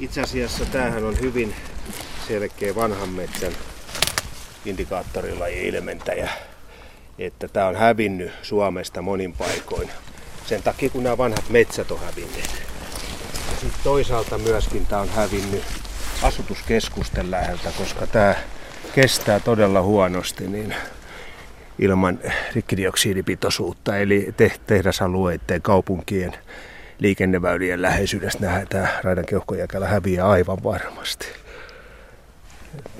Itse asiassa tämähän on hyvin selkeä vanhan metsän indikaattorilaji ilmentäjä, että tämä on hävinnyt Suomesta monin paikoin sen takia, kun nämä vanhat metsät on hävinneet. Ja sitten toisaalta myöskin tämä on hävinnyt asutuskeskusten läheltä, koska tämä kestää todella huonosti niin ilman rikkidioksidipitoisuutta, eli tehdasalueiden kaupunkien liikenneväylien läheisyydessä nähdään, tämä raidan keuhkojakala häviää aivan varmasti.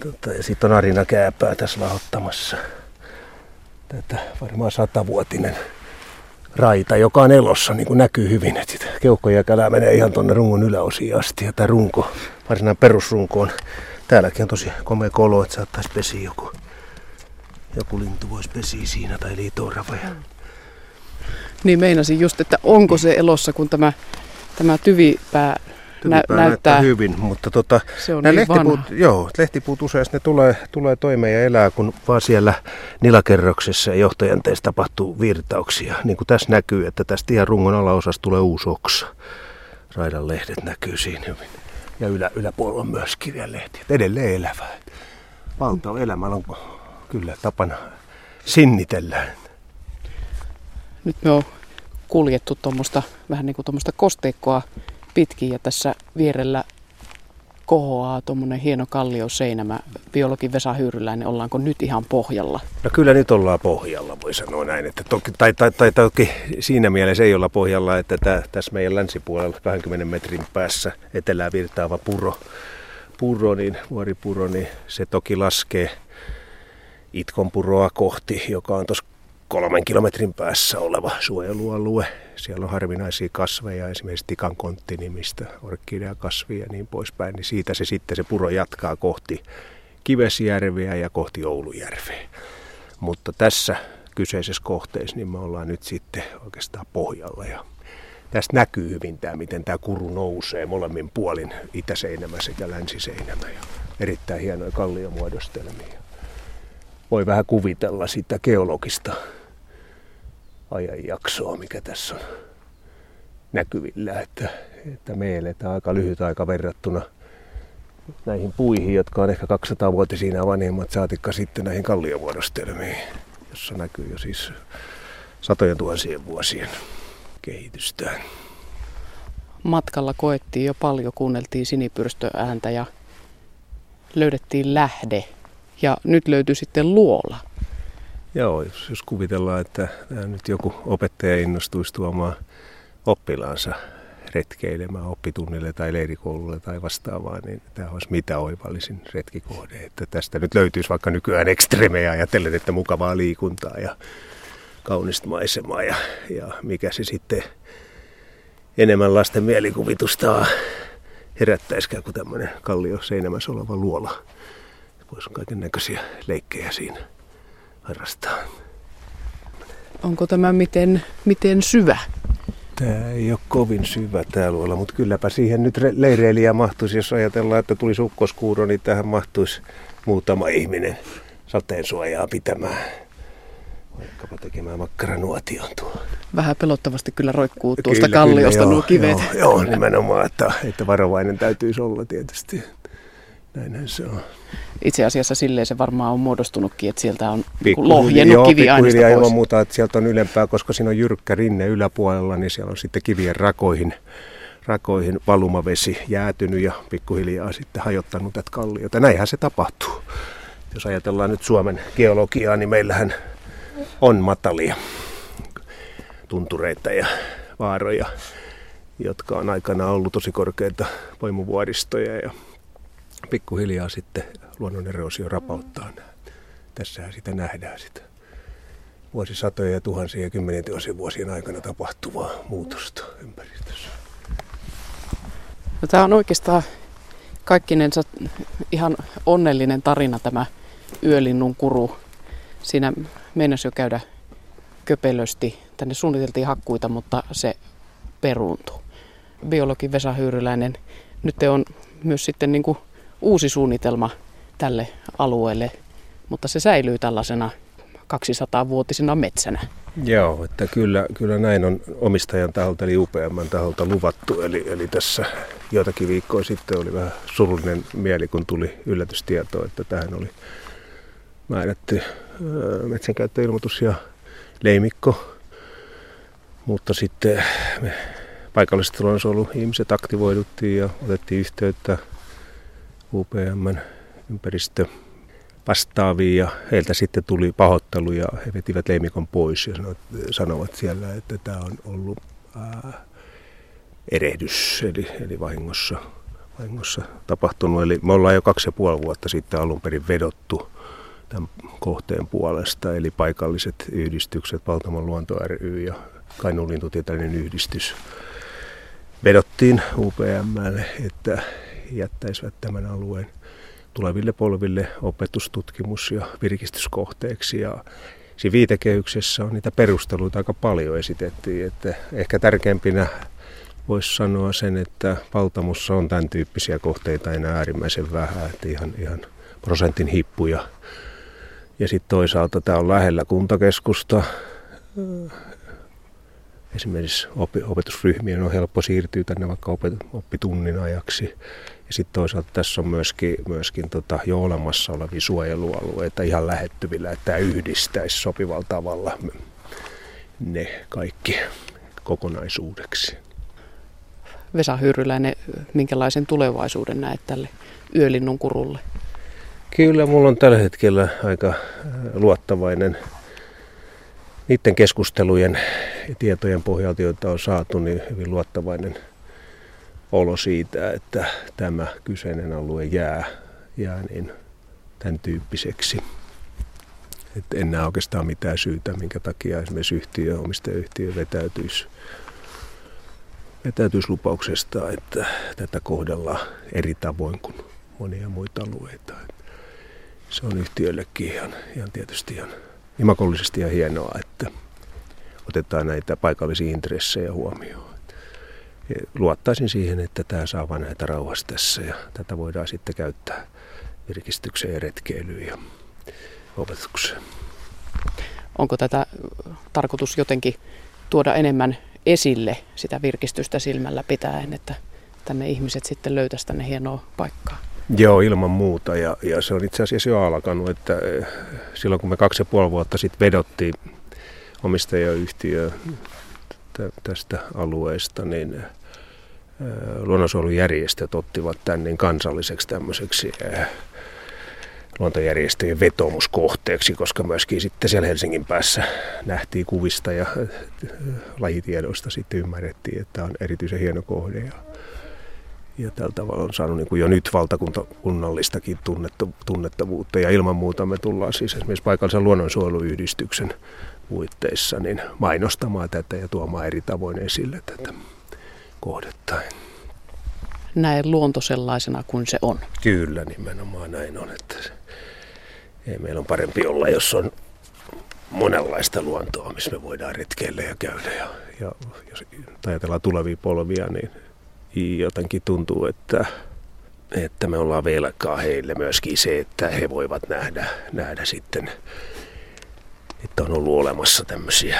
Tota, ja sitten on Arina Kääpää tässä lahottamassa tätä varmaan satavuotinen raita, joka on elossa, niin kuin näkyy hyvin. Että keuhkojakälää menee ihan tuonne rungon yläosiin asti. Ja tämä runko, varsinainen perusrunko on, täälläkin on tosi komea kolo, että saattaisi pesiä joku, joku lintu voisi pesiä siinä tai liitoorava. Ja... Niin meinasin just, että onko se elossa, kun tämä, tämä tyvipää Nä, näyttää, hyvin, mutta tota, se on niin lehtipuut, joo, lehtipuut usein ne tulee, tulee toimeen ja elää, kun vaan siellä nilakerroksessa ja johtojänteessä tapahtuu virtauksia. Niin kuin tässä näkyy, että tästä ihan rungon alaosasta tulee uusi oksa. Raidan lehdet näkyy siinä hyvin. Ja ylä, yläpuolella on myös kirjanlehti. Edelleen elävää. Valtava elämällä on kyllä tapana sinnitellä. Nyt me on kuljettu tuommoista vähän niin kuin tuommoista kosteikkoa pitkin ja tässä vierellä kohoaa tuommoinen hieno kallioseinämä. Biologi Vesa Hyyryläinen, ollaanko nyt ihan pohjalla? No kyllä nyt ollaan pohjalla, voi sanoa näin. Että toki, tai, tai, tai, toki siinä mielessä ei olla pohjalla, että tää, tässä meidän länsipuolella 20 metrin päässä etelää virtaava puro, puro niin, vuoripuro, niin se toki laskee Itkon puroa kohti, joka on tuossa kolmen kilometrin päässä oleva suojelualue. Siellä on harvinaisia kasveja, esimerkiksi tikan konttinimistä, orkideakasvia ja niin poispäin. Niin siitä se sitten se puro jatkaa kohti Kivesjärveä ja kohti Oulujärveä. Mutta tässä kyseisessä kohteessa niin me ollaan nyt sitten oikeastaan pohjalla ja tästä näkyy hyvin tämä, miten tämä kuru nousee molemmin puolin itäseinämä sekä länsiseinämä ja erittäin hienoja kalliomuodostelmia. Voi vähän kuvitella sitä geologista ajanjaksoa, mikä tässä on näkyvillä, että, että me eletään aika lyhyt aika verrattuna näihin puihin, jotka on ehkä 200 siinä vanhemmat, saatikka sitten näihin kalliovuodostelmiin, jossa näkyy jo siis satojen tuhansien vuosien kehitystä. Matkalla koettiin jo paljon, kuunneltiin sinipyrstöääntä ja löydettiin lähde. Ja nyt löytyy sitten luola. Joo, jos, jos kuvitellaan, että nyt joku opettaja innostuisi tuomaan oppilaansa retkeilemään oppitunnille tai leirikoululle tai vastaavaan, niin tämä olisi mitä oivallisin retkikohde. Että tästä nyt löytyisi vaikka nykyään ekstremejä ajatellen, että mukavaa liikuntaa ja kaunista maisemaa ja, ja mikä se sitten enemmän lasten mielikuvitusta herättäisikään kuin tämmöinen kallio seinämässä oleva luola. Voisi kaiken näköisiä leikkejä siinä harrastaa. Onko tämä miten, miten syvä? Tämä ei ole kovin syvä tämä alueella, mutta kylläpä siihen nyt leireilijä mahtuisi, jos ajatellaan, että tulisi ukkoskuuro, niin tähän mahtuisi muutama ihminen sateen suojaa pitämään. Vaikkapa tekemään makkaranuotion tuo. Vähän pelottavasti kyllä roikkuu tuosta kyllä, kalliosta kyllä, nuo kivet. Joo, joo, nimenomaan, että, että varovainen täytyisi olla tietysti. Näinhän se on. Itse asiassa silleen se varmaan on muodostunutkin, että sieltä on Pikku, lohjennut joo, kiviaineista pois. ilman muuta, että sieltä on ylempää, koska siinä on jyrkkä rinne yläpuolella, niin siellä on sitten kivien rakoihin, rakoihin valumavesi jäätynyt ja pikkuhiljaa sitten hajottanut tätä kalliota. Näinhän se tapahtuu. Jos ajatellaan nyt Suomen geologiaa, niin meillähän on matalia tuntureita ja vaaroja, jotka on aikana ollut tosi korkeita voimuvuoristoja ja pikkuhiljaa sitten luonnon erosio rapauttaa nämä. Tässähän sitä nähdään sitä vuosisatoja ja tuhansia ja kymmenen tuhansien vuosien aikana tapahtuvaa muutosta ympäristössä. No, tämä on oikeastaan kaikkinensa ihan onnellinen tarina tämä yölinnun kuru. Siinä meinasi jo käydä köpelösti. Tänne suunniteltiin hakkuita, mutta se peruuntui. Biologi Vesa Hyyryläinen, nyt te on myös sitten niin kuin uusi suunnitelma tälle alueelle, mutta se säilyy tällaisena 200-vuotisena metsänä. Joo, että kyllä, kyllä näin on omistajan taholta eli UPM taholta luvattu. Eli, eli tässä joitakin viikkoja sitten oli vähän surullinen mieli, kun tuli yllätystieto, että tähän oli määrätty metsänkäyttöilmoitus ja leimikko. Mutta sitten me paikalliset luonnonsuojeluihmiset aktivoiduttiin ja otettiin yhteyttä UPM ympäristö vastaaviin ja heiltä sitten tuli pahoittelu ja he vetivät leimikon pois ja sanovat siellä, että tämä on ollut ää, erehdys eli, eli vahingossa, vahingossa tapahtunut. Eli me ollaan jo kaksi ja puoli vuotta sitten alun perin vedottu tämän kohteen puolesta, eli paikalliset yhdistykset, Valtamon luonto ry ja Kainuun yhdistys vedottiin UPMlle, että jättäisivät tämän alueen tuleville polville opetustutkimus- ja virkistyskohteeksi. Ja siinä viitekehyksessä on niitä perusteluita aika paljon esitettiin, että ehkä tärkeimpinä voisi sanoa sen, että Valtamossa on tämän tyyppisiä kohteita enää äärimmäisen vähän, että ihan, ihan prosentin hippuja. Ja sitten toisaalta tämä on lähellä kuntakeskusta, esimerkiksi opetusryhmien on helppo siirtyä tänne vaikka oppitunnin ajaksi. Ja sitten toisaalta tässä on myöskin, myöskin tota jo olemassa olevia suojelualueita ihan lähettyvillä, että tämä yhdistäisi sopivalla tavalla ne kaikki kokonaisuudeksi. Vesa Hyyryläinen, minkälaisen tulevaisuuden näet tälle yölinnun kurulle? Kyllä, mulla on tällä hetkellä aika luottavainen niiden keskustelujen ja tietojen pohjalta, joita on saatu, niin hyvin luottavainen olo siitä, että tämä kyseinen alue jää, jää niin tämän tyyppiseksi. Että en näe oikeastaan mitään syytä, minkä takia esimerkiksi yhtiö, omistajayhtiö vetäytyisi, vetäytyisi lupauksesta, että tätä kohdellaan eri tavoin kuin monia muita alueita. Se on yhtiöllekin ihan, ihan tietysti ihan imakollisesti ja hienoa, että otetaan näitä paikallisia intressejä huomioon. Luottaisin siihen, että tämä saa näitä rauhassa tässä ja tätä voidaan sitten käyttää virkistykseen ja retkeilyyn ja opetukseen. Onko tätä tarkoitus jotenkin tuoda enemmän esille sitä virkistystä silmällä pitäen, että tänne ihmiset sitten löytäisi tänne hienoa paikkaa? Joo, ilman muuta. Ja, ja se on itse asiassa jo alkanut, että eh, silloin kun me kaksi ja puoli vuotta sitten vedottiin omistajayhtiö tästä alueesta, niin eh, luonnonsuojelujärjestöt ottivat tämän niin kansalliseksi tämmöiseksi eh, luontojärjestöjen vetomuskohteeksi, koska myöskin sitten siellä Helsingin päässä nähtiin kuvista ja lajitiedoista sitten ymmärrettiin, että on erityisen hieno kohde. Ja ja tällä tavalla on saanut niin kuin jo nyt valtakunnallistakin tunnettavuutta. Ja ilman muuta me tullaan siis esimerkiksi paikallisen luonnonsuojeluyhdistyksen puitteissa niin mainostamaan tätä ja tuomaan eri tavoin esille tätä kohdetta. Näin luonto sellaisena kuin se on. Kyllä, nimenomaan näin on. Että ei meillä on parempi olla, jos on monenlaista luontoa, missä me voidaan retkeillä ja käydä. Ja, ja jos ajatellaan tulevia polvia, niin jotenkin tuntuu, että, että me ollaan velkaa heille myöskin se, että he voivat nähdä, nähdä sitten, että on ollut olemassa tämmöisiä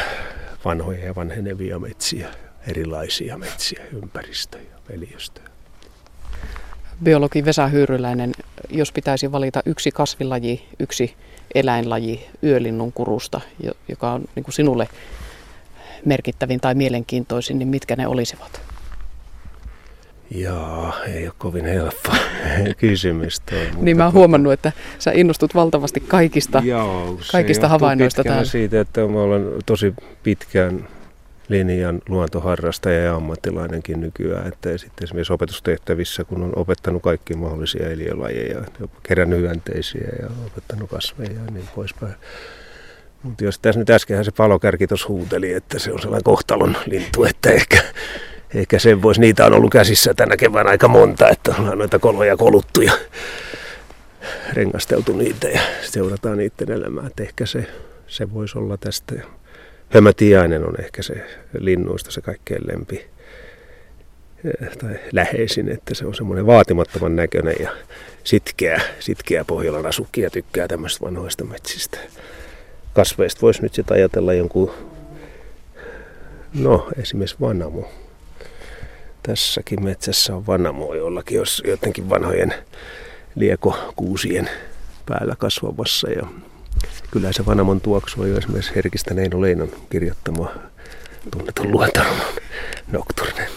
vanhoja ja vanhenevia metsiä, erilaisia metsiä, ympäristöjä, eliöstöjä. Biologi Vesa Hyyryläinen, jos pitäisi valita yksi kasvilaji, yksi eläinlaji yölinnun kurusta, joka on niin kuin sinulle merkittävin tai mielenkiintoisin, niin mitkä ne olisivat? Joo, ei ole kovin helppo kysymys toi. niin mä oon huomannut, että sä innostut valtavasti kaikista, Joo, kaikista havainnoista täällä. siitä, että mä olen tosi pitkään linjan luontoharrastaja ja ammattilainenkin nykyään. Että sitten esimerkiksi opetustehtävissä, kun on opettanut kaikki mahdollisia eliölajeja, kerännyt hyönteisiä ja opettanut kasveja ja niin poispäin. Mutta jos tässä nyt äskenhän se palokärki tuossa huuteli, että se on sellainen kohtalon lintu, että ehkä ehkä sen voisi, niitä on ollut käsissä tänä kevään aika monta, että ollaan noita koloja koluttu ja rengasteltu niitä ja seurataan niiden elämää. Että ehkä se, se voisi olla tästä. Hömötiainen on ehkä se linnuista se kaikkein lempi eh, tai läheisin, että se on semmoinen vaatimattoman näköinen ja sitkeä, sitkeä Pohjolan asukki ja tykkää tämmöistä vanhoista metsistä. kasveista voisi nyt sitten ajatella jonkun, no esimerkiksi vanamo. Tässäkin metsässä on vanamo jollakin, jos jotenkin vanhojen liekokuusien päällä kasvavassa. Ja kyllä se vanamon tuoksu on jo esimerkiksi Herkistä Neino Leinon kirjoittama tunnetun luontoron Nocturne.